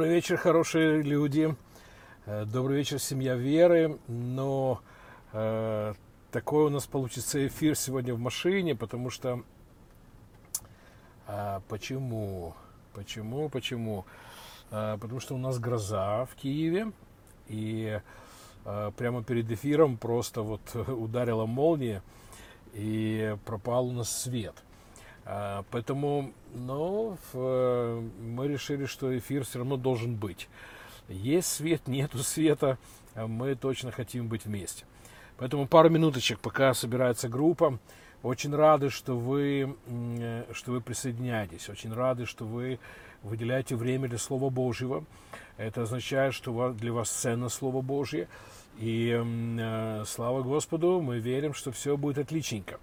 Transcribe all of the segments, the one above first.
Добрый вечер, хорошие люди. Э, Добрый вечер, семья веры. Но э, такой у нас получится эфир сегодня в машине, потому что... А, почему? Почему? Почему? А, потому что у нас гроза в Киеве. И а, прямо перед эфиром просто вот ударила молния. И пропал у нас свет. А, Поэтому, ну, в- мы решили, что эфир все равно должен быть. Есть свет, нету света, а мы точно хотим быть вместе. Поэтому пару минуточек, пока собирается группа. Очень рады, что вы, э, что вы присоединяетесь. Очень рады, что вы выделяете время для Слова Божьего. Это означает, что для вас ценно Слово Божье. И э, слава Господу, мы верим, что все будет отличненько.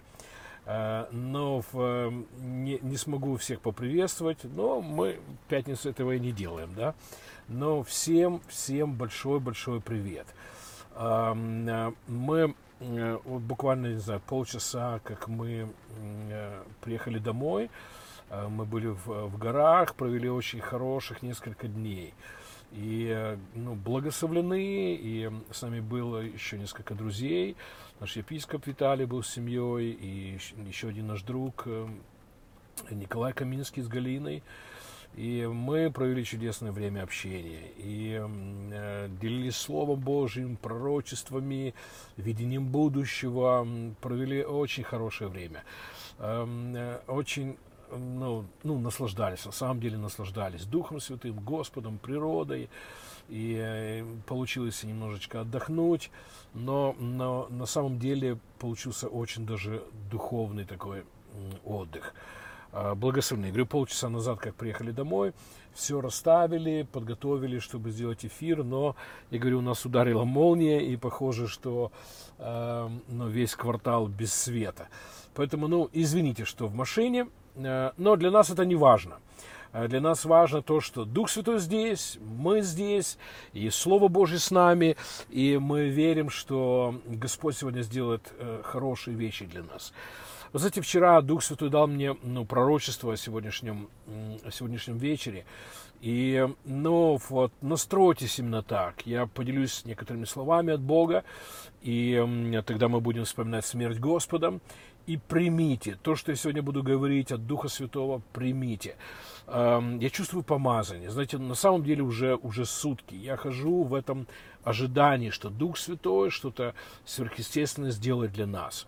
Э, Но в, э, не, не смогу всех поприветствовать, но мы в пятницу этого и не делаем, да. Но всем, всем большой-большой привет. Ам, э, Мы вот буквально, не знаю, полчаса, как мы приехали домой, мы были в, в горах, провели очень хороших несколько дней. И ну, благословлены, и с нами было еще несколько друзей. Наш епископ Виталий был с семьей, и еще- один наш друг э, Николай Каминский с Галиной. И мы провели чудесное время общения. И м, э, делились Словом Божьим, пророчествами, видением будущего. М, Провели очень хорошее время. Эм, э, Очень ну, ну, наслаждались, на самом деле наслаждались Духом Святым, Господом, природой. И э, получилось немножечко отдохнуть, но, но на самом деле получился очень даже духовный такой отдых. А, Благословенный. Говорю, полчаса назад, как приехали домой, все расставили, подготовили, чтобы сделать эфир, но, я говорю, у нас ударила молния, и похоже, что э, ну, весь квартал без света. Поэтому, ну, извините, что в машине, э, но для нас это не важно. Э, Для нас важно то, что Дух Святой здесь, мы здесь, и Слово Божье с нами, и мы верим, что Господь сегодня сделает э, хорошие вещи для нас. Вы знаете, вчера Дух Святой дал мне ну, пророчество о сегодняшнем, о сегодняшнем вечере. И, ну, вот, настройтесь именно так. Я поделюсь некоторыми словами от Бога, и тогда мы будем вспоминать смерть Господа. И примите то, что я сегодня буду говорить от Духа Святого, примите. Эм, Я чувствую помазание. Знаете, на самом деле уже, уже сутки. Я хожу в этом ожидании, что Дух Святой что-то сверхъестественное сделает для нас.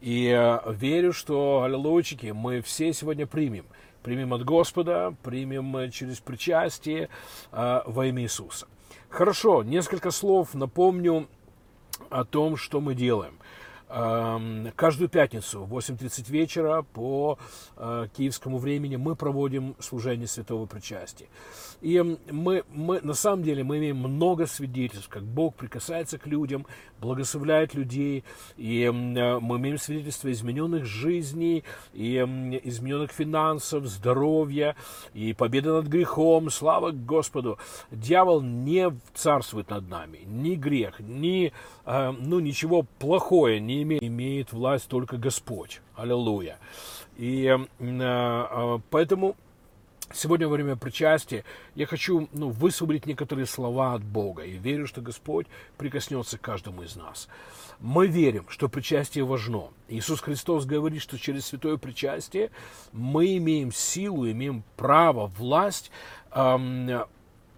И э, верю, что, аллилуйчики, мы все сегодня примем. Примем от Господа, примем э, через причастие э, во имя Иисуса. Хорошо, несколько слов напомню о том, что мы делаем. Эм, Каждую пятницу в 8.30 вечера по э, киевскому времени мы проводим служение святого причастия. И мы, мы, на самом деле мы имеем много свидетельств, как Бог прикасается к людям, благословляет людей. И э, мы имеем свидетельства измененных жизней, и измененных финансов, здоровья, и победы над грехом. Слава Господу! Дьявол не царствует над нами, ни грех, ни э, ну, ничего плохое не имеет, имеет власть только Господь. Аллилуйя. И э, э, поэтому сегодня во время причастия я хочу ну, высвободить некоторые слова от Бога. И верю, что Господь прикоснется к каждому из нас. Мы верим, что причастие важно. Иисус Христос говорит, что через святое причастие мы имеем силу, имеем право, власть эм,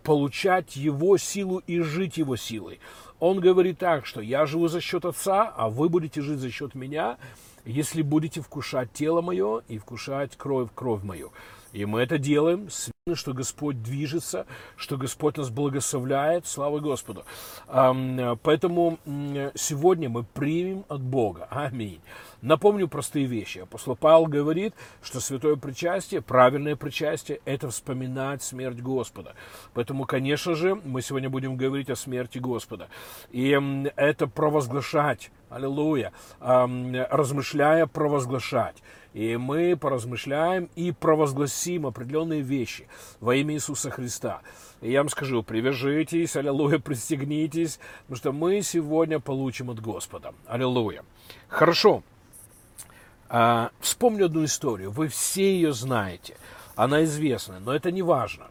получать Его силу и жить Его силой. Он говорит так, что я живу за счет Отца, а вы будете жить за счет меня, если будете вкушать тело мое и вкушать кровь, кровь мою. И мы это делаем, верой, что Господь движется, что Господь нас благословляет, слава Господу. Ам, Поэтому м, сегодня мы примем от Бога. Аминь. Напомню простые вещи. Апостол Павел говорит, что святое причастие, правильное причастие, это вспоминать смерть Господа. Поэтому, конечно же, мы сегодня будем говорить о смерти Господа. И это провозглашать, аллилуйя, размышляя, провозглашать. И мы поразмышляем и провозгласим определенные вещи во имя Иисуса Христа. И я вам скажу, привяжитесь, аллилуйя, пристегнитесь, потому что мы сегодня получим от Господа. Аллилуйя. Хорошо. А, вспомню одну историю. Вы все ее знаете. Она известна, но это не важно.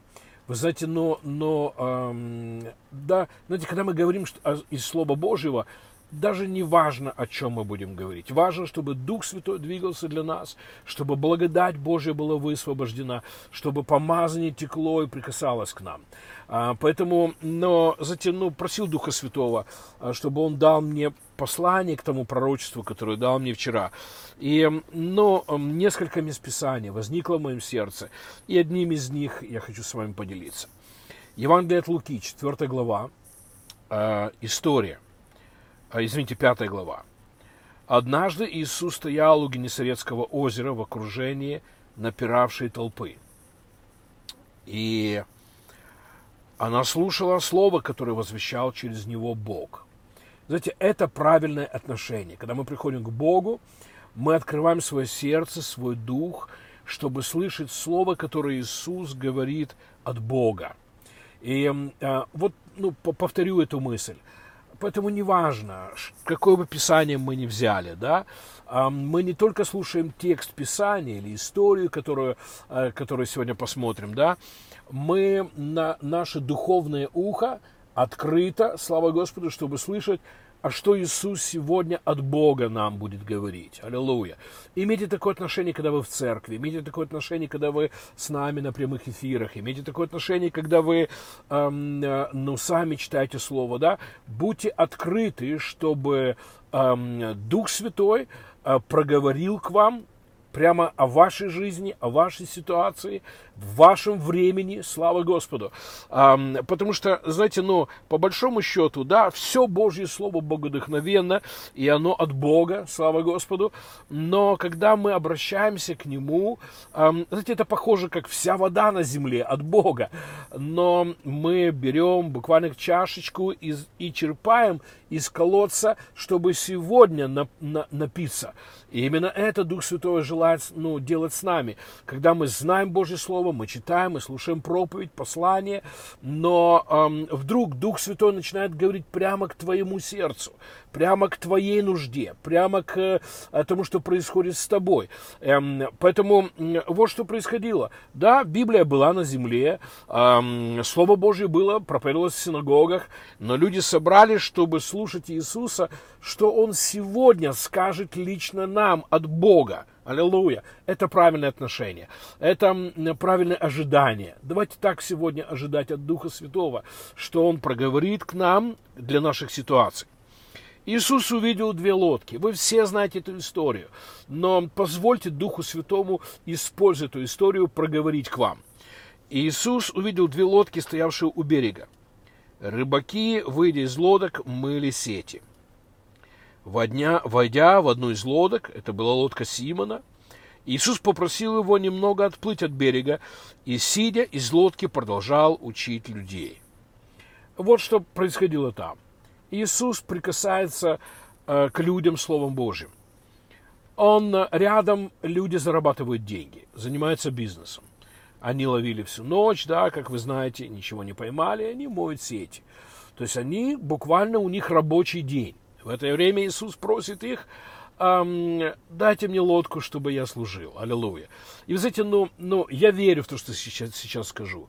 Вы знаете, но, но эм, да, знаете, когда мы говорим что, из Слова Божьего, даже не важно, о чем мы будем говорить. Важно, чтобы Дух Святой двигался для нас, чтобы благодать Божья была высвобождена, чтобы помазание текло и прикасалось к нам. А, поэтому, но затем, ну, просил Духа Святого, а, чтобы Он дал мне послание к тому пророчеству, которое дал мне вчера. И, но несколько мест Писания возникло в моем сердце, и одним из них я хочу с вами поделиться. Евангелие от Луки, 4 глава, э, история – а, извините, пятая глава. Однажды Иисус стоял у Генесарецкого озера в окружении напиравшей толпы. И она слушала слово, которое возвещал через него Бог. Знаете, это правильное отношение. Когда мы приходим к Богу, мы открываем свое сердце, свой дух, чтобы слышать слово, которое Иисус говорит от Бога. И э, вот ну, повторю эту мысль. Поэтому неважно, какое бы писание мы ни взяли, да, мы не только слушаем текст Писания или историю, которую, э, которую сегодня посмотрим, да, мы на наше духовное ухо открыто, слава Господу, чтобы слышать а что Иисус сегодня от Бога нам будет говорить. Аллилуйя. Имейте такое отношение, когда вы в церкви, имейте такое отношение, когда вы с нами на прямых эфирах, имейте такое отношение, когда вы эм, э, ну, сами читаете Слово, да. Будьте открыты, чтобы эм, Дух Святой э, проговорил к вам прямо о вашей жизни, о вашей ситуации, в вашем времени, слава Господу. Потому что, знаете, ну, по большому счету, да, все Божье Слово богодухновенно, и оно от Бога, слава Господу, но когда мы обращаемся к Нему, знаете, это похоже, как вся вода на земле от Бога, но мы берем буквально чашечку из, и черпаем из колодца, чтобы сегодня на, на, напиться. И именно это Дух Святой желает ну, делать с нами. Когда мы знаем Божье Слово, мы читаем, мы слушаем проповедь, послание, но эм, вдруг Дух Святой начинает говорить прямо к твоему сердцу, прямо к твоей нужде, прямо к э, тому, что происходит с тобой. Эм, поэтому э, вот что происходило. Да, Библия была на земле, эм, Слово Божье было, проповедовалось в синагогах, но люди собрались, чтобы слушать Иисуса, что Он сегодня скажет лично нам от Бога. Аллилуйя. Это правильное отношение. Это правильное ожидание. Давайте так сегодня ожидать от Духа Святого, что Он проговорит к нам для наших ситуаций. Иисус увидел две лодки. Вы все знаете эту историю. Но позвольте Духу Святому использовать эту историю, проговорить к вам. Иисус увидел две лодки, стоявшие у берега. Рыбаки, выйдя из лодок, мыли сети – Водня, войдя в одну из лодок, это была лодка Симона, Иисус попросил его немного отплыть от берега и, сидя из лодки, продолжал учить людей. Вот что происходило там. Иисус прикасается э, к людям Словом Божьим. Он э, рядом, люди зарабатывают деньги, занимаются бизнесом. Они ловили всю ночь, да, как вы знаете, ничего не поймали, они моют сети. То есть они, буквально у них рабочий день. В это время Иисус просит их, дайте мне лодку, чтобы я служил. Аллилуйя. И вы знаете, ну, ну, я верю в то, что сейчас, сейчас скажу.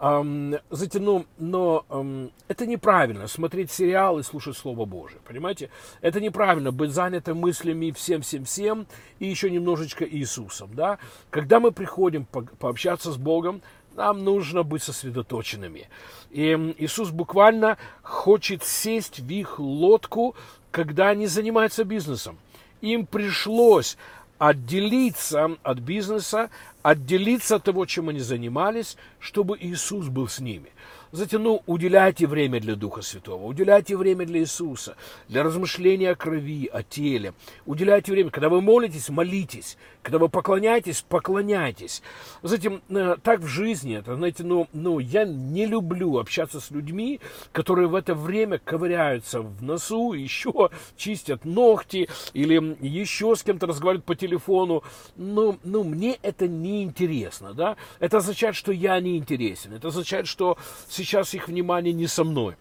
Um, знаете, ну, но um, это неправильно смотреть сериал и слушать Слово Божие, понимаете? Это неправильно быть занятым мыслями всем-всем-всем и еще немножечко Иисусом, да? Когда мы приходим по пообщаться с Богом, нам нужно быть сосредоточенными. И Иисус буквально хочет сесть в их лодку, когда они занимаются бизнесом. Им пришлось отделиться от бизнеса, отделиться от того, чем они занимались, чтобы Иисус был с ними. Затем, ну, уделяйте время для Духа Святого, уделяйте время для Иисуса, для размышления о крови, о теле. Уделяйте время. Когда вы молитесь, молитесь. Когда вы поклоняетесь, поклоняйтесь. Затем, э, так в жизни, это, знаете, ну, ну, я не люблю общаться с людьми, которые в это время ковыряются в носу, еще чистят ногти, или еще с кем-то разговаривают по телефону. Ну, ну, мне это не интересно, да. Это означает, что я не интересен. Это означает, что сейчас их внимание не со мной.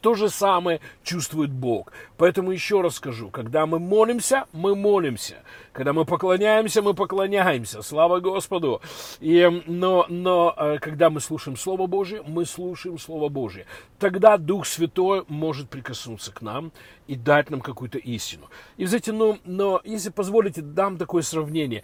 То же самое чувствует Бог. Поэтому еще раз скажу, когда мы молимся, мы молимся. Когда мы поклоняемся, мы поклоняемся. Слава Господу. И, но, но э, когда мы слушаем Слово Божие, мы слушаем Слово Божие. Тогда Дух Святой может прикоснуться к нам и дать нам какую-то истину. И, знаете, ну, но если позволите, дам такое сравнение.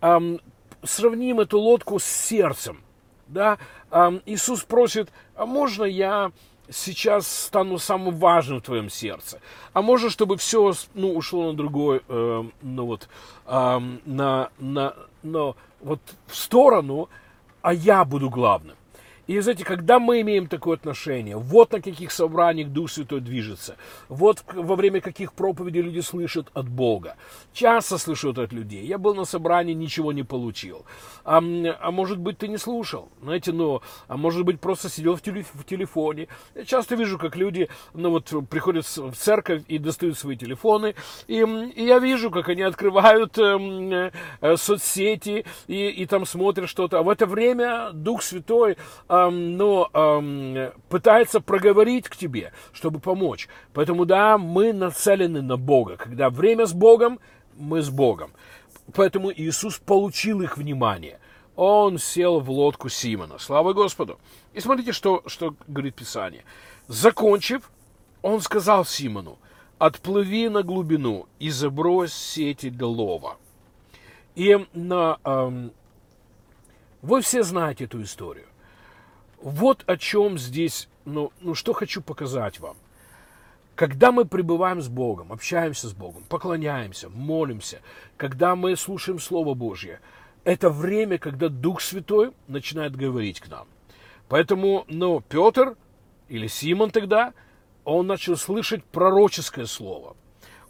Эм, сравним эту лодку с сердцем. Да? Эм, Иисус просит, а можно я сейчас стану самым важным в твоем сердце. А может, чтобы все ну, ушло на другой, э, ну вот, э, на, на, на, вот в сторону, а я буду главным. И, знаете, когда мы имеем такое отношение, вот на каких собраниях Дух Святой движется, вот во время каких проповедей люди слышат от Бога. Часто слышат от людей. Я был на собрании, ничего не получил. А, а может быть, ты не слушал, знаете, ну, а может быть, просто сидел в, телеф в телефоне. Я часто вижу, как люди, ну, вот, приходят в церковь и достают свои телефоны, и, и я вижу, как они открывают э, э, соцсети и, и там смотрят что-то. А в это время Дух Святой но пытается проговорить к тебе, чтобы помочь. Поэтому да, мы нацелены на Бога. Когда время с Богом, мы с Богом. Поэтому Иисус получил их внимание. Он сел в лодку Симона. Слава Господу. И смотрите, что, что говорит Писание. Закончив, он сказал Симону, отплыви на глубину и забрось сети для лова. И на, эм, вы все знаете эту историю. Вот о чем здесь, ну, ну что хочу показать вам. Когда мы пребываем с Богом, общаемся с Богом, поклоняемся, молимся, когда мы слушаем Слово Божье, это время, когда Дух Святой начинает говорить к нам. Поэтому, ну, Петр или Симон тогда, он начал слышать пророческое слово.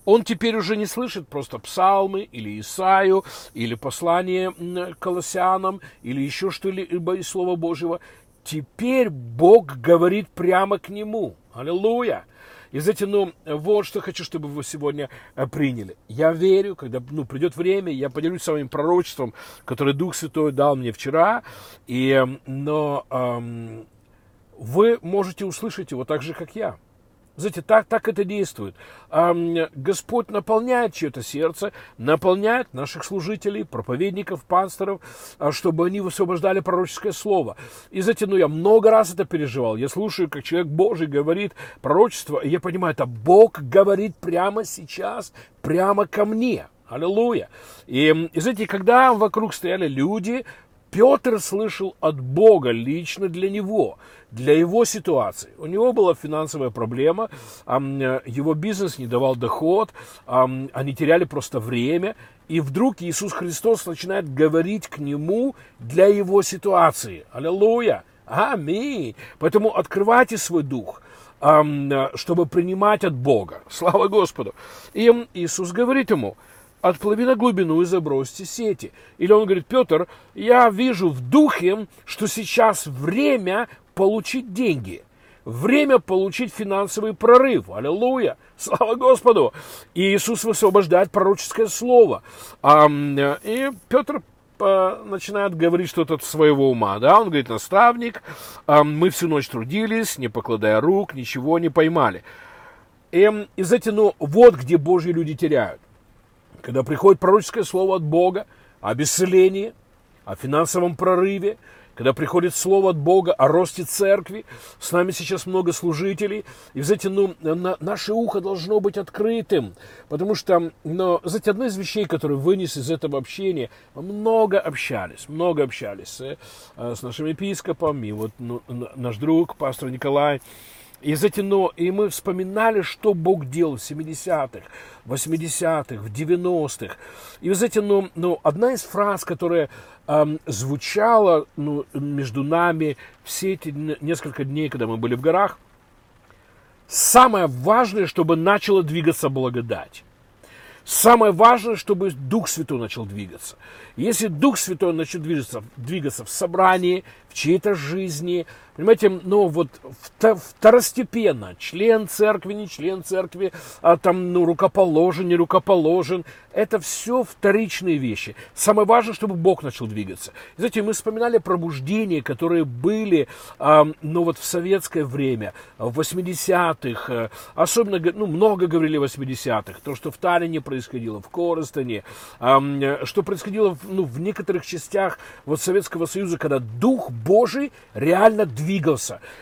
Он теперь уже не слышит просто псалмы или Исаию, или послание колоссянам, или еще что-либо из Слова Божьего. Теперь Бог говорит прямо к нему. Аллилуйя. И знаете, ну, вот что хочу, чтобы вы сегодня э, приняли. Я верю, когда ну, придет время, я поделюсь своим пророчеством, которое Дух Святой дал мне вчера. И, но эм, вы можете услышать его так же, как я. Знаете, так, так это действует. Господь наполняет чье-то сердце, наполняет наших служителей, проповедников, пасторов, а, чтобы они высвобождали пророческое слово. И знаете, ну я много раз это переживал. Я слушаю, как человек Божий говорит пророчество, и я понимаю, это Бог говорит прямо сейчас, прямо ко мне. Аллилуйя. И, и знаете, когда вокруг стояли люди, Петр слышал от Бога лично для него, для его ситуации. У него была финансовая проблема, его бизнес не давал доход, они теряли просто время, и вдруг Иисус Христос начинает говорить к нему для его ситуации. Аллилуйя! Аминь! Поэтому открывайте свой дух чтобы принимать от Бога. Слава Господу. И Иисус говорит ему, отплыви на глубину и забросьте сети. Или он говорит, Петр, я вижу в духе, что сейчас время получить деньги. Время получить финансовый прорыв. Аллилуйя. Слава Господу. И Иисус высвобождает пророческое слово. И Петр начинает говорить что-то от своего ума, да, он говорит, наставник, мы всю ночь трудились, не покладая рук, ничего не поймали. И, и знаете, ну, вот где Божьи люди теряют когда приходит пророческое слово от Бога о исцелении, о финансовом прорыве, когда приходит слово от Бога о росте церкви, с нами сейчас много служителей, и, знаете, ну, на, наше ухо должно быть открытым, потому что, но, знаете, одна из вещей, которую вынес из этого общения, много общались, много общались э, с нашим епископом, и вот ну, наш друг, пастор Николай, и, знаете, но, и мы вспоминали, что Бог делал в 70-х, 80-х, в 90-х. И, вы знаете, ну, ну, одна из фраз, которая эм, звучала ну, между нами все эти несколько дней, когда мы были в горах, самое важное, чтобы начала двигаться благодать. Самое важное, чтобы Дух Святой начал двигаться. Если Дух Святой начнет двигаться, двигаться в собрании, в чьей-то жизни, Понимаете, ну вот второстепенно, член церкви, не член церкви, а там, ну, рукоположен, не рукоположен, это все вторичные вещи. Самое важное, чтобы Бог начал двигаться. И, знаете, мы вспоминали пробуждения, которые были, э, ну, вот в советское время, в 80-х, э, особенно, ну, много говорили в 80-х, то, что в Таллине происходило, в Коростане, э, что происходило, ну, в некоторых частях вот Советского Союза, когда Дух Божий реально двигался.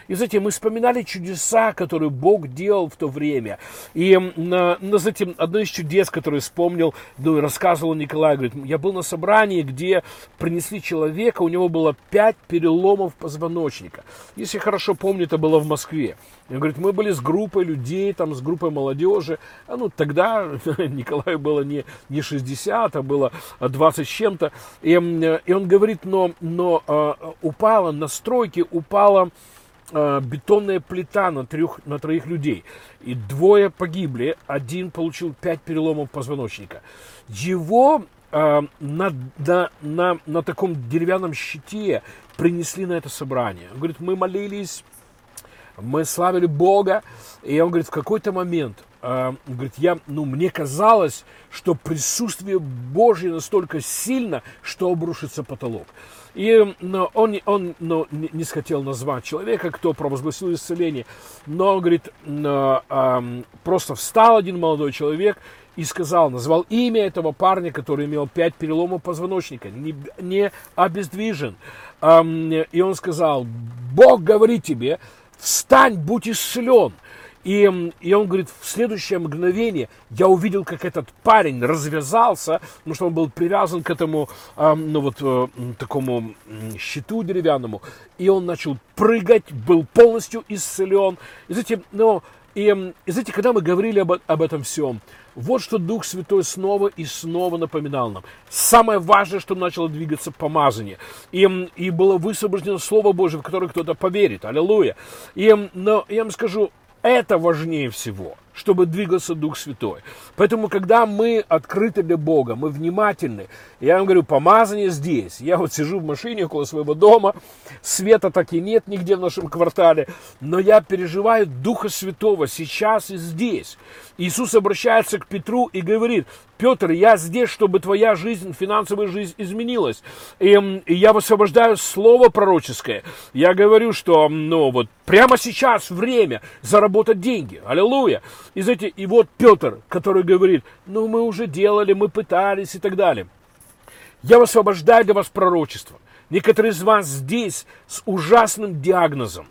И, знаете, мы вспоминали чудеса, которые Бог делал в то время. И, на, знаете, одно из чудес, которое вспомнил, ну, рассказывал Николай, говорит, я был на собрании, где принесли человека, у него было пять переломов позвоночника. Если хорошо помню, это было в Москве. Он говорит, мы были с группой людей, там, с группой молодежи. А ну, тогда Николаю было не, не 60, а было 20 с чем-то. И, и он говорит, но, но э, упала на стройке, упала э, бетонная плита на, трех, на троих людей. И двое погибли, один получил пять переломов позвоночника. Его э, на, на, на, на таком деревянном щите принесли на это собрание. Он говорит, мы молились, мы славили Бога. И он говорит, в какой-то момент, э, говорит, я, ну, мне казалось, что присутствие Божье настолько сильно, что обрушится потолок. И но он, он но, не хотел назвать человека, кто провозгласил исцеление, но, говорит, э, просто встал один молодой человек и сказал, назвал имя этого парня, который имел пять переломов позвоночника, не, не обездвижен. Э, и он сказал, Бог говорит тебе, встань, будь исцелен. И, и он говорит, в следующее мгновение я увидел, как этот парень развязался, потому что он был привязан к этому, э, ну вот, э, такому щиту деревянному, и он начал прыгать, был полностью исцелен. И знаете, ну, и, и знаете, когда мы говорили об, об этом всем, вот что Дух Святой снова и снова напоминал нам. Самое важное, что начало двигаться помазание. И, и было высвобождено Слово Божье, в которое кто-то поверит. Аллилуйя. И, но я вам скажу, это важнее всего, чтобы двигался Дух Святой. Поэтому, когда мы открыты для Бога, мы внимательны, я вам говорю, помазание здесь. Я вот сижу в машине около своего дома, света так и нет нигде в нашем квартале, но я переживаю Духа Святого сейчас и здесь. Иисус обращается к Петру и говорит, Петр, я здесь, чтобы твоя жизнь, финансовая жизнь изменилась. И, и я высвобождаю слово пророческое. Я говорю, что ну, вот прямо сейчас время заработать деньги. Аллилуйя. И, знаете, и вот Петр, который говорит, ну мы уже делали, мы пытались и так далее. Я высвобождаю для вас пророчество. Некоторые из вас здесь с ужасным диагнозом.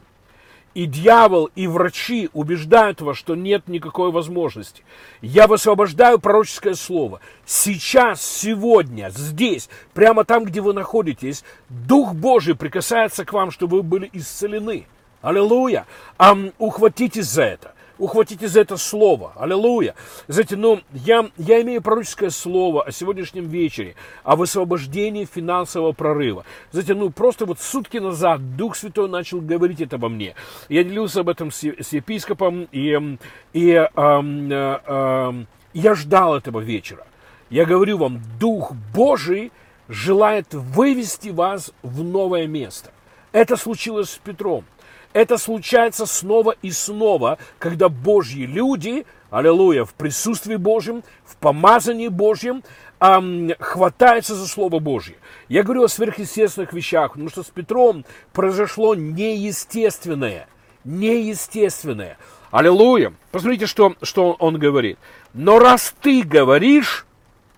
И дьявол, и врачи убеждают вас, что нет никакой возможности. Я высвобождаю пророческое слово. Сейчас, сегодня, здесь, прямо там, где вы находитесь, Дух Божий прикасается к вам, чтобы вы были исцелены. Аллилуйя. А ухватитесь за это ухватите за это слово. Аллилуйя. Знаете, ну, я, я имею пророческое слово о сегодняшнем вечере, о высвобождении финансового прорыва. Знаете, ну, просто вот сутки назад Дух Святой начал говорить это обо мне. Я делился об этом с, с епископом, и, и э, э, э, я ждал этого вечера. Я говорю вам, Дух Божий желает вывести вас в новое место. Это случилось с Петром. Это случается снова и снова, когда Божьи люди, аллилуйя, в присутствии Божьем, в помазании Божьем, эм, хватаются за Слово Божье. Я говорю о сверхъестественных вещах, потому что с Петром произошло неестественное. Неестественное. Аллилуйя. Посмотрите, что, что он говорит. Но раз ты говоришь,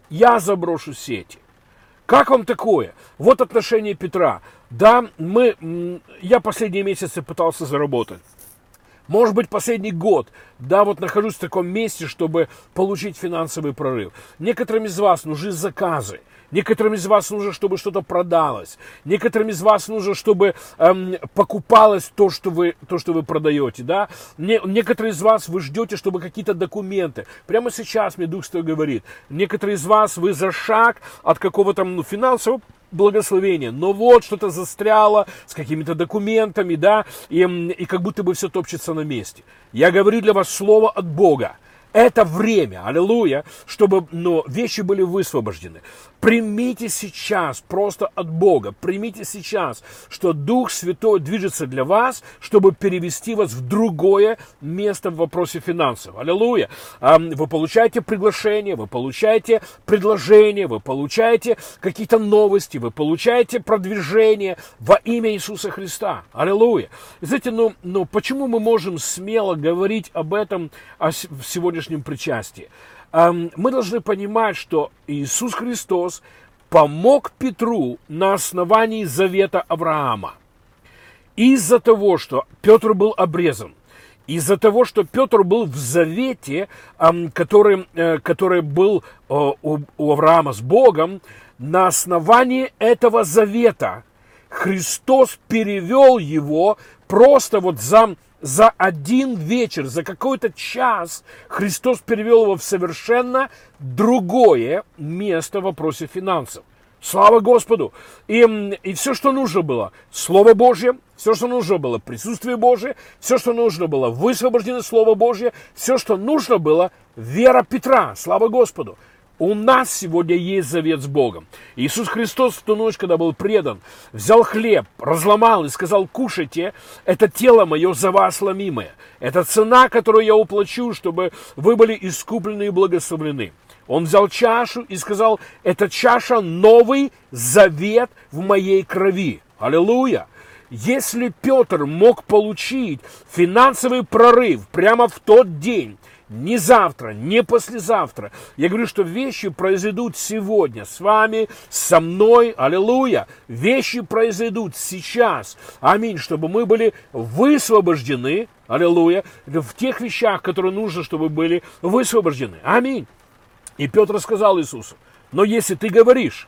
я заброшу сети. Как вам такое? Вот отношение Петра. Да, мы, я последние месяцы пытался заработать. Может быть, последний год, да, вот нахожусь в таком месте, чтобы получить финансовый прорыв. Некоторым из вас нужны заказы. Некоторым из вас нужно, чтобы что-то продалось. Некоторым из вас нужно, чтобы эм, покупалось то что, вы, то, что вы продаете. Да? Не, некоторые из вас вы ждете, чтобы какие-то документы. Прямо сейчас мне Дух Святой говорит. Некоторые из вас вы за шаг от какого-то ну, финансового благословения, но вот что-то застряло с какими-то документами, да, и, и как будто бы все топчется на месте. Я говорю для вас слово от Бога. Это время, аллилуйя, чтобы ну, вещи были высвобождены. Примите сейчас просто от Бога, примите сейчас, что Дух Святой движется для вас, чтобы перевести вас в другое место в вопросе финансов. Аллилуйя. Вы получаете приглашение, вы получаете предложение, вы получаете какие-то новости, вы получаете продвижение во имя Иисуса Христа. Аллилуйя. знаете, ну, ну почему мы можем смело говорить об этом в сегодняшнем сегодняшнем причастии. Мы должны понимать, что Иисус Христос помог Петру на основании завета Авраама. Из-за того, что Петр был обрезан, из-за того, что Петр был в завете, который, э, который был у Авраама с Богом, на основании этого завета Христос перевел его просто вот за за один вечер, за какой-то час Христос перевел его в совершенно другое место в вопросе финансов. Слава Господу! И, и все, что нужно было, Слово Божье, все, что нужно было, присутствие Божье, все, что нужно было, высвобождено Слово Божье, все, что нужно было, вера Петра. Слава Господу! У нас сегодня есть завет с Богом. Иисус Христос в ту ночь, когда был предан, взял хлеб, разломал и сказал, кушайте, это тело мое за вас ломимое. Это цена, которую я уплачу, чтобы вы были искуплены и благословлены. Он взял чашу и сказал, это чаша новый завет в моей крови. Аллилуйя! Если Петр мог получить финансовый прорыв прямо в тот день, не завтра, не послезавтра. Я говорю, что вещи произойдут сегодня с вами, со мной, аллилуйя. Вещи произойдут сейчас, аминь, чтобы мы были высвобождены, аллилуйя, в тех вещах, которые нужно, чтобы были высвобождены. Аминь. И Петр сказал Иисусу, но если ты говоришь,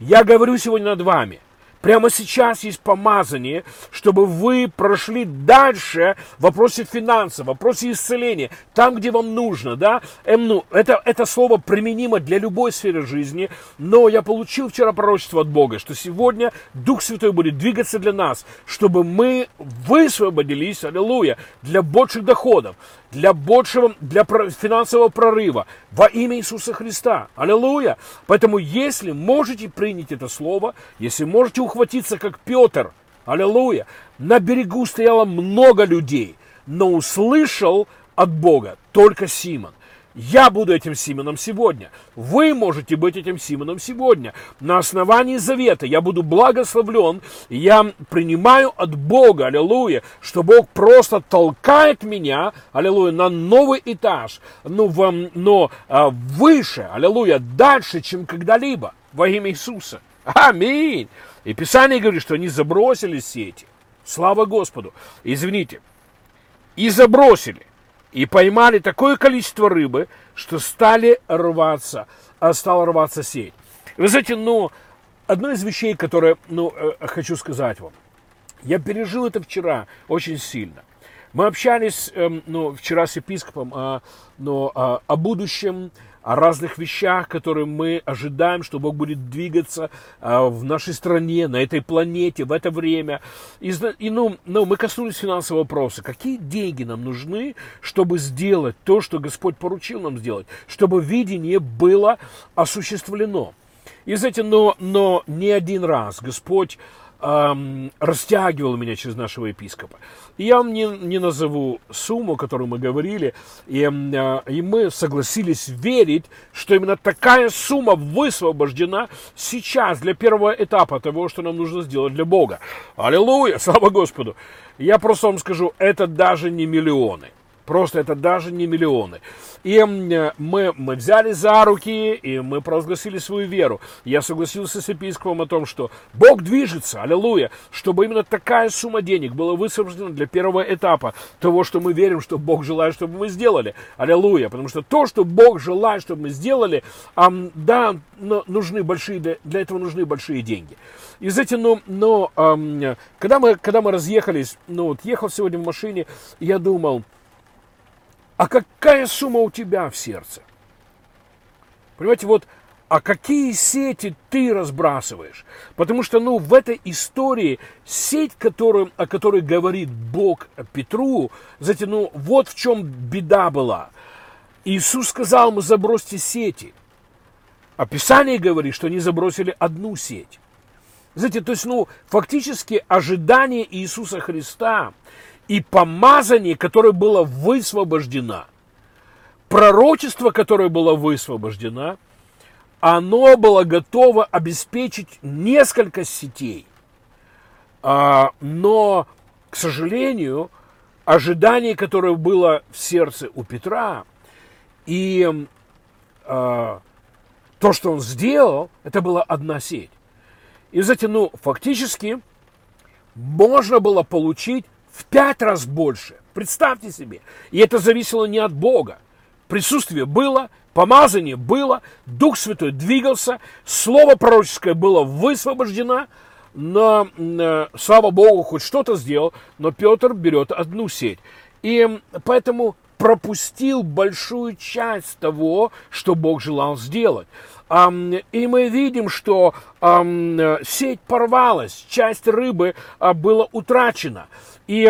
я говорю сегодня над вами – Прямо сейчас есть помазание, чтобы вы прошли дальше в вопросе финансов, в вопросе исцеления, там, где вам нужно, да. Эм, ну, это, это слово применимо для любой сферы жизни, но я получил вчера пророчество от Бога, что сегодня Дух Святой будет двигаться для нас, чтобы мы высвободились, аллилуйя, для больших доходов, для большего, для финансового прорыва во имя Иисуса Христа. Аллилуйя! Поэтому, если можете принять это слово, если можете ухватиться, как Петр, аллилуйя, на берегу стояло много людей, но услышал от Бога только Симон. Я буду этим Симоном сегодня. Вы можете быть этим Симоном сегодня. На основании завета я буду благословлен. Я принимаю от Бога, аллилуйя, что Бог просто толкает меня, аллилуйя, на новый этаж, но, в, но а, выше, аллилуйя, дальше, чем когда-либо во имя Иисуса. Аминь. И Писание говорит, что они забросили сети. Слава Господу. Извините. И забросили и поймали такое количество рыбы, что стали рваться, а стала рваться сеть. Вы знаете, ну, одно из вещей, которые, ну, э, хочу сказать вам, я пережил это вчера очень сильно. Мы общались, э, ну, вчера с епископом, э, ну, о будущем, о разных вещах, которые мы ожидаем, что Бог будет двигаться а, в нашей стране, на этой планете, в это время. И, и ну, ну, мы коснулись финансового вопроса. Какие деньги нам нужны, чтобы сделать то, что Господь поручил нам сделать, чтобы видение было осуществлено? И знаете, но, но не один раз Господь растягивал меня через нашего епископа. Я вам не, не назову сумму, которую мы говорили, и, э, и мы согласились верить, что именно такая сумма высвобождена сейчас для первого этапа того, что нам нужно сделать для Бога. Аллилуйя, слава Господу. Я просто вам скажу, это даже не миллионы. Просто это даже не миллионы. И мы, мы взяли за руки, и мы провозгласили свою веру. Я согласился с епископом о том, что Бог движется, аллилуйя, чтобы именно такая сумма денег была высвобождена для первого этапа того, что мы верим, что Бог желает, чтобы мы сделали. Аллилуйя. Потому что то, что Бог желает, чтобы мы сделали, да, нужны большие, для этого нужны большие деньги. И знаете, но, но когда, мы, когда мы разъехались, ну вот ехал сегодня в машине, я думал, а какая сумма у тебя в сердце? Понимаете, вот, а какие сети ты разбрасываешь? Потому что, ну, в этой истории сеть, которую, о которой говорит Бог Петру, знаете, ну, вот в чем беда была. Иисус сказал, мы забросьте сети. А Писание говорит, что они забросили одну сеть. Знаете, то есть, ну, фактически ожидание Иисуса Христа и помазание, которое было высвобождено, пророчество, которое было высвобождено, оно было готово обеспечить несколько сетей. А, но, к сожалению, ожидание, которое было в сердце у Петра, и а, то, что он сделал, это была одна сеть. И, знаете, ну, фактически можно было получить в пять раз больше. Представьте себе. И это зависело не от Бога. Присутствие было, помазание было, Дух Святой двигался, Слово пророческое было высвобождено, но, э, слава Богу, хоть что-то сделал, но Петр берет одну сеть. И поэтому пропустил большую часть того, что Бог желал сделать. И мы видим, что сеть порвалась, часть рыбы а, была утрачена. И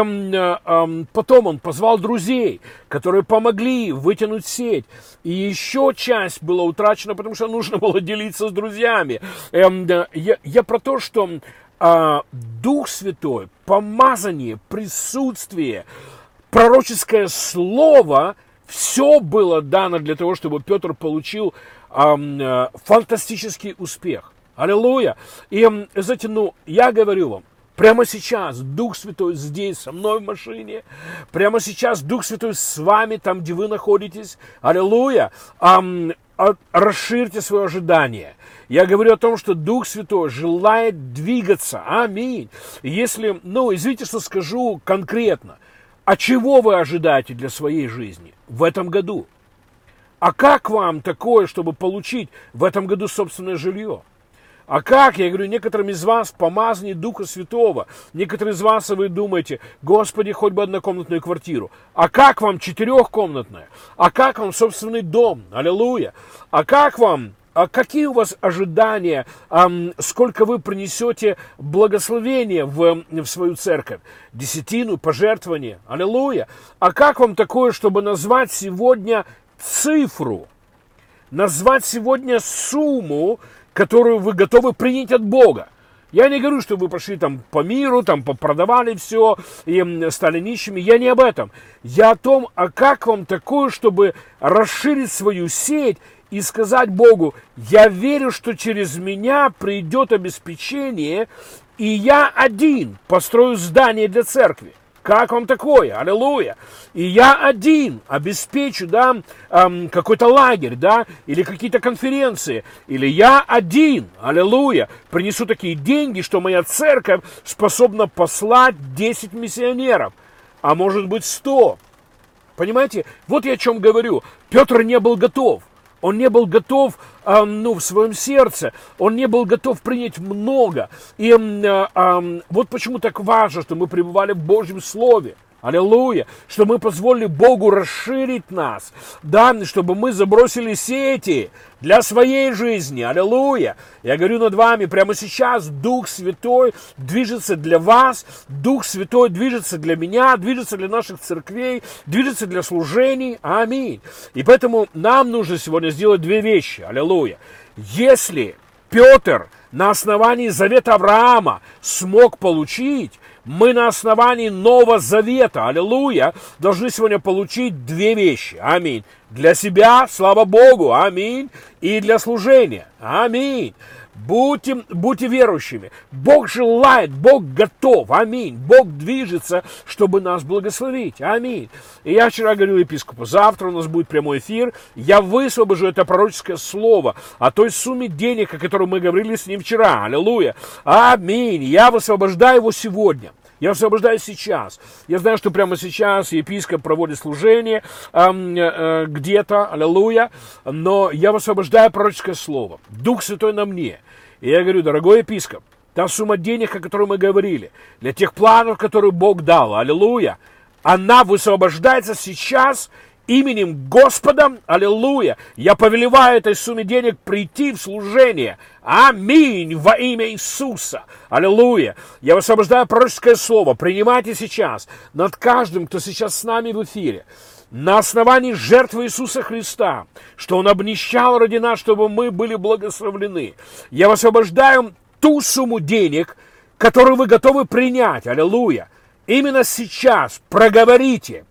потом он позвал друзей, которые помогли вытянуть сеть. И еще часть была утрачена, потому что нужно было делиться с друзьями. Эм, я, я про то, что а, Дух Святой, помазание, присутствие, пророческое слово, все было дано для того, чтобы Петр получил э, фантастический успех. Аллилуйя. И, знаете, ну, я говорю вам, Прямо сейчас Дух Святой здесь, со мной в машине. Прямо сейчас Дух Святой с вами, там, где вы находитесь. Аллилуйя. Ам, а, расширьте свое ожидание. Я говорю о том, что Дух Святой желает двигаться. Аминь. Если, ну, извините, что скажу конкретно. А чего вы ожидаете для своей жизни в этом году? А как вам такое, чтобы получить в этом году собственное жилье? А как? Я говорю, некоторым из вас помазание Духа Святого. Некоторые из вас, вы думаете, Господи, хоть бы однокомнатную квартиру. А как вам четырехкомнатная? А как вам собственный дом? Аллилуйя. А как вам а какие у вас ожидания, сколько вы принесете благословения в, в свою церковь? Десятину, пожертвование, аллилуйя. А как вам такое, чтобы назвать сегодня цифру, назвать сегодня сумму, которую вы готовы принять от Бога. Я не говорю, что вы пошли там по миру, там продавали все и стали нищими. Я не об этом. Я о том, а как вам такое, чтобы расширить свою сеть и сказать Богу, я верю, что через меня придет обеспечение, и я один построю здание для церкви. Как вам такое? Аллилуйя. И я один обеспечу, да, эм, какой-то лагерь, да, или какие-то конференции. Или я один, аллилуйя, принесу такие деньги, что моя церковь способна послать 10 миссионеров, а может быть 100. Понимаете? Вот я о чем говорю. Петр не был готов. Он не был готов, э, ну, в своем сердце, он не был готов принять много. И э, вот почему так важно, что мы пребывали в Божьем Слове. Аллилуйя, что мы позволили Богу расширить нас, да, чтобы мы забросили сети для своей жизни. Аллилуйя. Я говорю над вами прямо сейчас, Дух Святой движется для вас, Дух Святой движется для меня, движется для наших церквей, движется для служений. Аминь. И поэтому нам нужно сегодня сделать две вещи. Аллилуйя. Если Петр на основании завета Авраама смог получить, мы на основании Нового Завета, аллилуйя, должны сегодня получить две вещи. Аминь. Для себя, слава Богу, аминь. И для служения, аминь. Будьте, будьте верующими. Бог желает, Бог готов. Аминь. Бог движется, чтобы нас благословить. Аминь. И я вчера говорил епископу, завтра у нас будет прямой эфир. Я высвобожу это пророческое слово о той сумме денег, о которой мы говорили с ним вчера. Аллилуйя. Аминь. Я высвобождаю его сегодня. Я освобождаю сейчас. Я знаю, что прямо сейчас епископ проводит служение э, э, где-то, аллилуйя, но я высвобождаю пророческое слово. Дух Святой на мне. И я говорю, дорогой епископ, та сумма денег, о которой мы говорили, для тех планов, которые Бог дал, аллилуйя, она высвобождается сейчас именем Господа, аллилуйя, я повелеваю этой сумме денег прийти в служение. Аминь во имя Иисуса. Аллилуйя. Я высвобождаю пророческое слово. Принимайте сейчас над каждым, кто сейчас с нами в эфире. на основании жертвы Иисуса Христа, что Он обнищал ради нас, чтобы мы были благословлены. Я высвобождаю ту сумму денег, которую вы готовы принять. Аллилуйя. Именно сейчас проговорите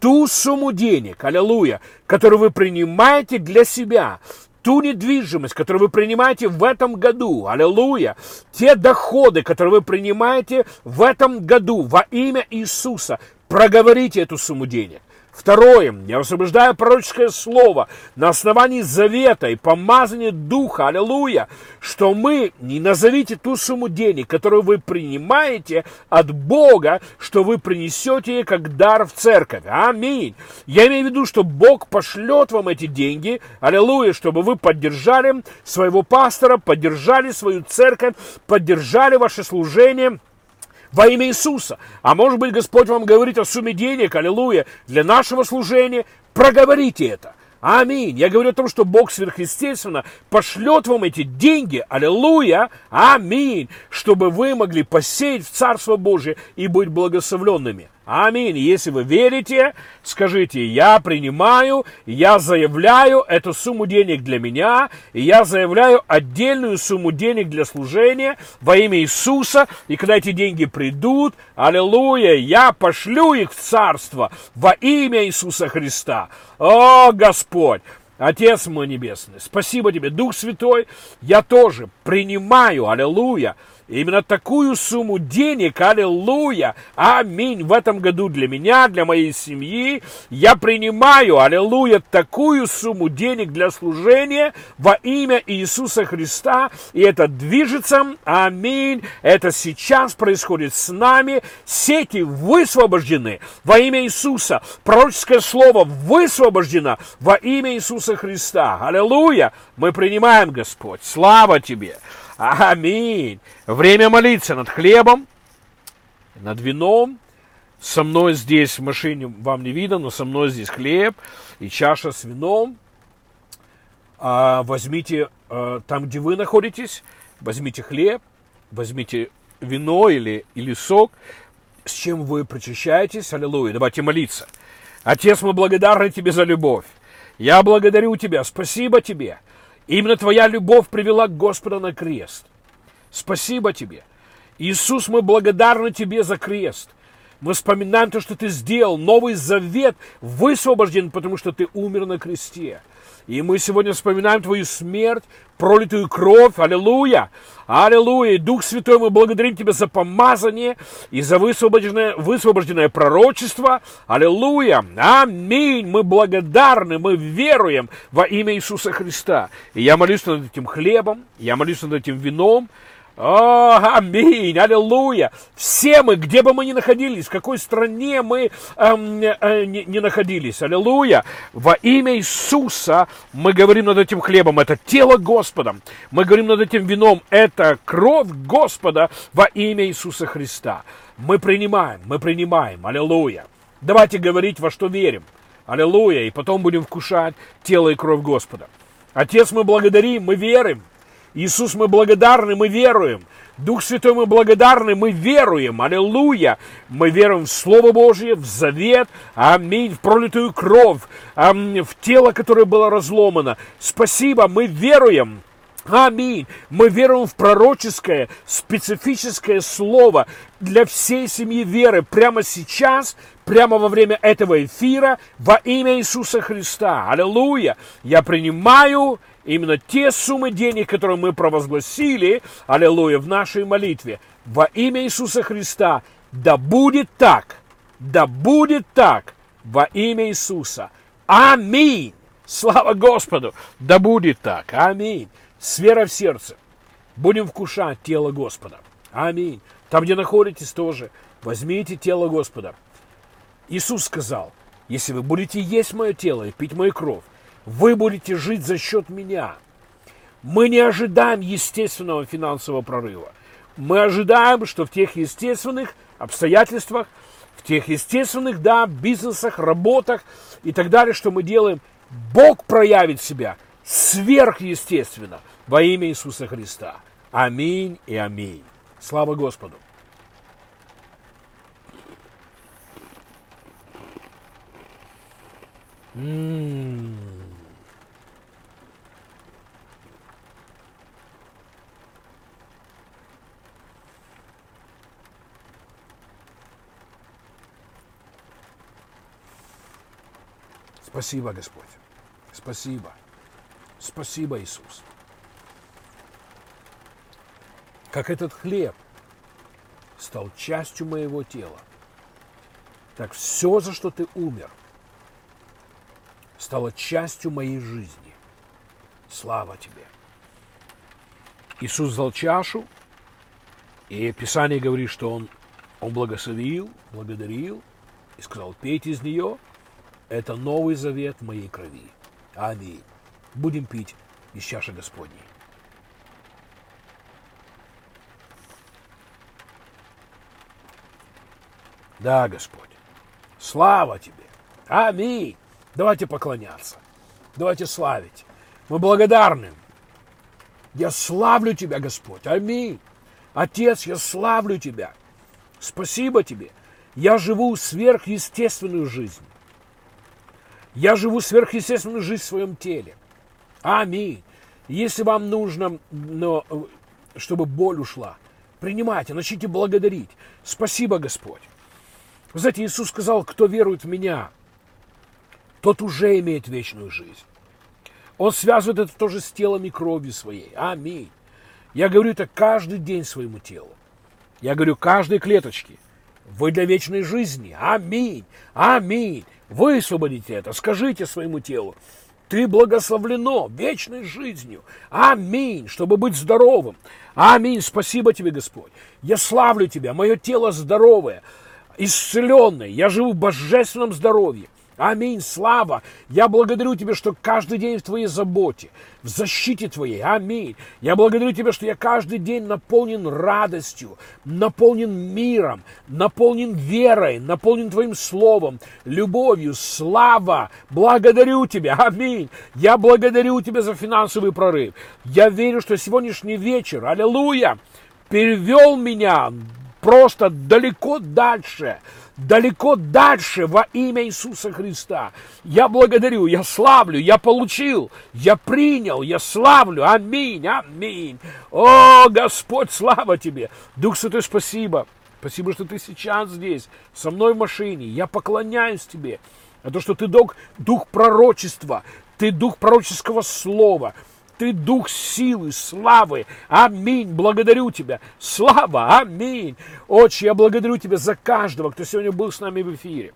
ту сумму денег, аллилуйя, которую вы принимаете для себя, ту недвижимость, которую вы принимаете в этом году, аллилуйя, те доходы, которые вы принимаете в этом году во имя Иисуса, проговорите эту сумму денег. Второе, я высвобождаю пророческое слово на основании завета и помазания Духа, аллилуйя, что мы, не назовите ту сумму денег, которую вы принимаете от Бога, что вы принесете как дар в церковь. Аминь. Я имею в виду, что Бог пошлет вам эти деньги, аллилуйя, чтобы вы поддержали своего пастора, поддержали свою церковь, поддержали ваше служение, во имя Иисуса. А может быть, Господь вам говорит о сумме денег, аллилуйя, для нашего служения. Проговорите это. Аминь. Я говорю о том, что Бог сверхъестественно пошлет вам эти деньги, аллилуйя, аминь, чтобы вы могли посеять в Царство Божие и быть благословленными. Аминь. Если вы верите, скажите, я принимаю, я заявляю эту сумму денег для меня, и я заявляю отдельную сумму денег для служения во имя Иисуса, и когда эти деньги придут, аллилуйя, я пошлю их в царство во имя Иисуса Христа. О, Господь! Отец мой Небесный, спасибо Тебе, Дух Святой, я тоже принимаю, аллилуйя, Именно такую сумму денег, аллилуйя, аминь, в этом году для меня, для моей семьи, я принимаю, аллилуйя, такую сумму денег для служения во имя Иисуса Христа, и это движется, аминь, это сейчас происходит с нами, сети высвобождены во имя Иисуса, пророческое слово высвобождено во имя Иисуса Христа, аллилуйя, мы принимаем, Господь, слава Тебе, Аминь. Время молиться над хлебом, над вином. Со мной здесь в машине вам не видно, но со мной здесь хлеб и чаша с вином. А, возьмите а, там, где вы находитесь, возьмите хлеб, возьмите вино или, или сок, с чем вы причащаетесь. Аллилуйя. Давайте молиться. Отец, мы благодарны Тебе за любовь. Я благодарю Тебя. Спасибо Тебе Именно Твоя любовь привела Господа на крест. Спасибо Тебе. Иисус, мы благодарны Тебе за крест. Мы вспоминаем то, что Ты сделал. Новый завет высвобожден, потому что Ты умер на кресте. И мы сегодня вспоминаем Твою смерть, пролитую кровь. Аллилуйя! Аллилуйя! Дух Святой, мы благодарим Тебя за помазание и за высвобожденное, высвобожденное пророчество. Аллилуйя! Аминь! Мы благодарны, мы веруем во имя Иисуса Христа. И я молюсь над этим хлебом, я молюсь над этим вином, о, аминь, аллилуйя. Все мы, где бы мы ни находились, в какой стране мы эм, э, не, не находились, аллилуйя. Во имя Иисуса мы говорим над этим хлебом, это тело Господа. Мы говорим над этим вином, это кровь Господа во имя Иисуса Христа. Мы принимаем, мы принимаем, аллилуйя. Давайте говорить, во что верим. Аллилуйя. И потом будем вкушать тело и кровь Господа. Отец, мы благодарим, мы верим. Иисус, мы благодарны, мы веруем. Дух Святой, мы благодарны, мы веруем. Аллилуйя. Мы веруем в Слово Божье, в завет. Аминь. В пролитую кровь. Аминь. В тело, которое было разломано. Спасибо, мы веруем. Аминь. Мы веруем в пророческое, специфическое слово для всей семьи веры прямо сейчас, прямо во время этого эфира во имя Иисуса Христа. Аллилуйя. Я принимаю именно те суммы денег, которые мы провозгласили, аллилуйя, в нашей молитве. Во имя Иисуса Христа, да будет так, да будет так, во имя Иисуса. Аминь. Слава Господу, да будет так. Аминь. С верой в сердце. Будем вкушать тело Господа. Аминь. Там, где находитесь, тоже возьмите тело Господа. Иисус сказал, если вы будете есть мое тело и пить мою кровь, вы будете жить за счет меня. Мы не ожидаем естественного финансового прорыва. Мы ожидаем, что в тех естественных обстоятельствах, в тех естественных, да, бизнесах, работах и так далее, что мы делаем, Бог проявит себя сверхъестественно во имя Иисуса Христа. Аминь и аминь. Слава Господу. М. Спасибо, Господь. Спасибо. Спасибо, Иисус. Как этот хлеб стал частью моего тела, так все, за что ты умер, стало частью моей жизни. Слава тебе. Иисус взял чашу, и Писание говорит, что Он, он благословил, благодарил и сказал, пейте из нее, это новый завет моей крови. Аминь. Будем пить из чаши Господней. Да, Господь. Слава Тебе. Аминь. Давайте поклоняться. Давайте славить. Мы благодарны. Я славлю Тебя, Господь. Аминь. Отец, я славлю Тебя. Спасибо Тебе. Я живу сверхъестественную жизнь. Я живу сверхъестественную жизнь в своем теле. Аминь. Если вам нужно, но, чтобы боль ушла, принимайте, начните благодарить. Спасибо, Господь. Вы знаете, Иисус сказал, кто верует в Меня, тот уже имеет вечную жизнь. Он связывает это тоже с телом и кровью своей. Аминь. Я говорю это каждый день своему телу. Я говорю каждой клеточке. Вы для вечной жизни. Аминь. Аминь. Высвободите это. Скажите своему телу. Ты благословлено вечной жизнью. Аминь, чтобы быть здоровым. Аминь, спасибо тебе, Господь. Я славлю тебя, мое тело здоровое исцеленный, я живу в божественном здоровье. Аминь, слава. Я благодарю Тебя, что каждый день в Твоей заботе, в защите Твоей. Аминь. Я благодарю Тебя, что я каждый день наполнен радостью, наполнен миром, наполнен верой, наполнен Твоим словом, любовью, слава. Благодарю Тебя. Аминь. Я благодарю Тебя за финансовый прорыв. Я верю, что сегодняшний вечер, аллилуйя, перевел меня просто далеко дальше, далеко дальше во имя Иисуса Христа. Я благодарю, я славлю, я получил, я принял, я славлю. Аминь, аминь. О, Господь, слава Тебе. Дух Святой, спасибо. Спасибо, что Ты сейчас здесь, со мной в машине. Я поклоняюсь Тебе. А то, что Ты дух, дух пророчества, Ты дух пророческого слова – ты дух силы, славы. Аминь. Благодарю тебя. Слава. Аминь. Отче, я благодарю тебя за каждого, кто сегодня был с нами в эфире.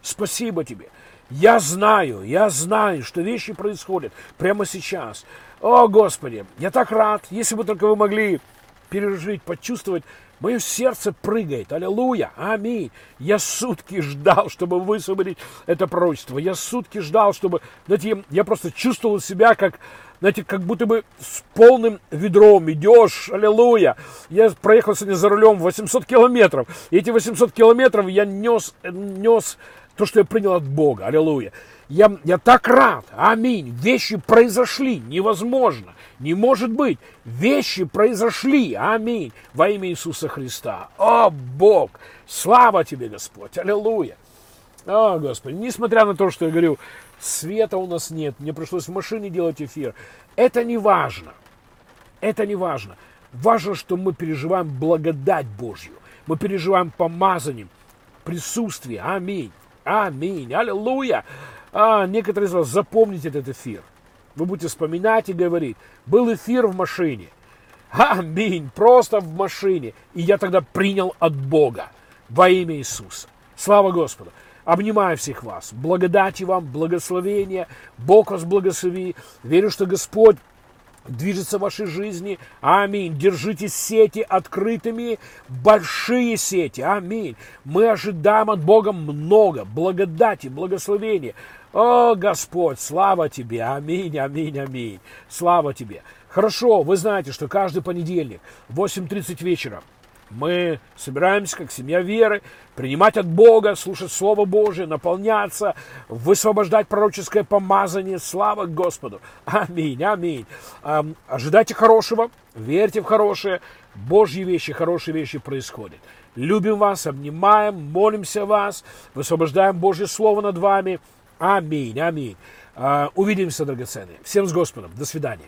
Спасибо тебе. Я знаю, я знаю, что вещи происходят прямо сейчас. О, Господи, я так рад, если бы только вы могли пережить, почувствовать, мое сердце прыгает. Аллилуйя, аминь. Я сутки ждал, чтобы высвободить это пророчество. Я сутки ждал, чтобы, знаете, я просто чувствовал себя как знаете, как будто бы с полным ведром идешь, аллилуйя. Я проехал сегодня за рулем 800 километров, и эти 800 километров я нес, нес то, что я принял от Бога, аллилуйя. Я, я так рад, аминь, вещи произошли, невозможно, не может быть, вещи произошли, аминь, во имя Иисуса Христа. О, Бог, слава тебе, Господь, аллилуйя. О, Господи, несмотря на то, что я говорю, света у нас нет, мне пришлось в машине делать эфир. Это не важно. Это не важно. Важно, что мы переживаем благодать Божью. Мы переживаем помазанием, присутствие. Аминь. Аминь. Аллилуйя. А, некоторые из вас запомните этот эфир. Вы будете вспоминать и говорить. Был эфир в машине. Аминь. Просто в машине. И я тогда принял от Бога во имя Иисуса. Слава Господу. Обнимаю всех вас. Благодати вам, благословения. Бог вас благослови. Верю, что Господь движется в вашей жизни. Аминь. Держите сети открытыми, большие сети. Аминь. Мы ожидаем от Бога много благодати, благословения. О, Господь, слава Тебе. Аминь, аминь, аминь. Слава Тебе. Хорошо, вы знаете, что каждый понедельник в 8.30 вечера мы собираемся, как семья веры, принимать от Бога, слушать Слово Божие, наполняться, высвобождать пророческое помазание. Слава Господу! Аминь, аминь. Ожидайте хорошего, верьте в хорошее. Божьи вещи, хорошие вещи происходят. Любим вас, обнимаем, молимся вас, высвобождаем Божье Слово над вами. Аминь, аминь. А, увидимся, драгоценные. Всем с Господом. До свидания.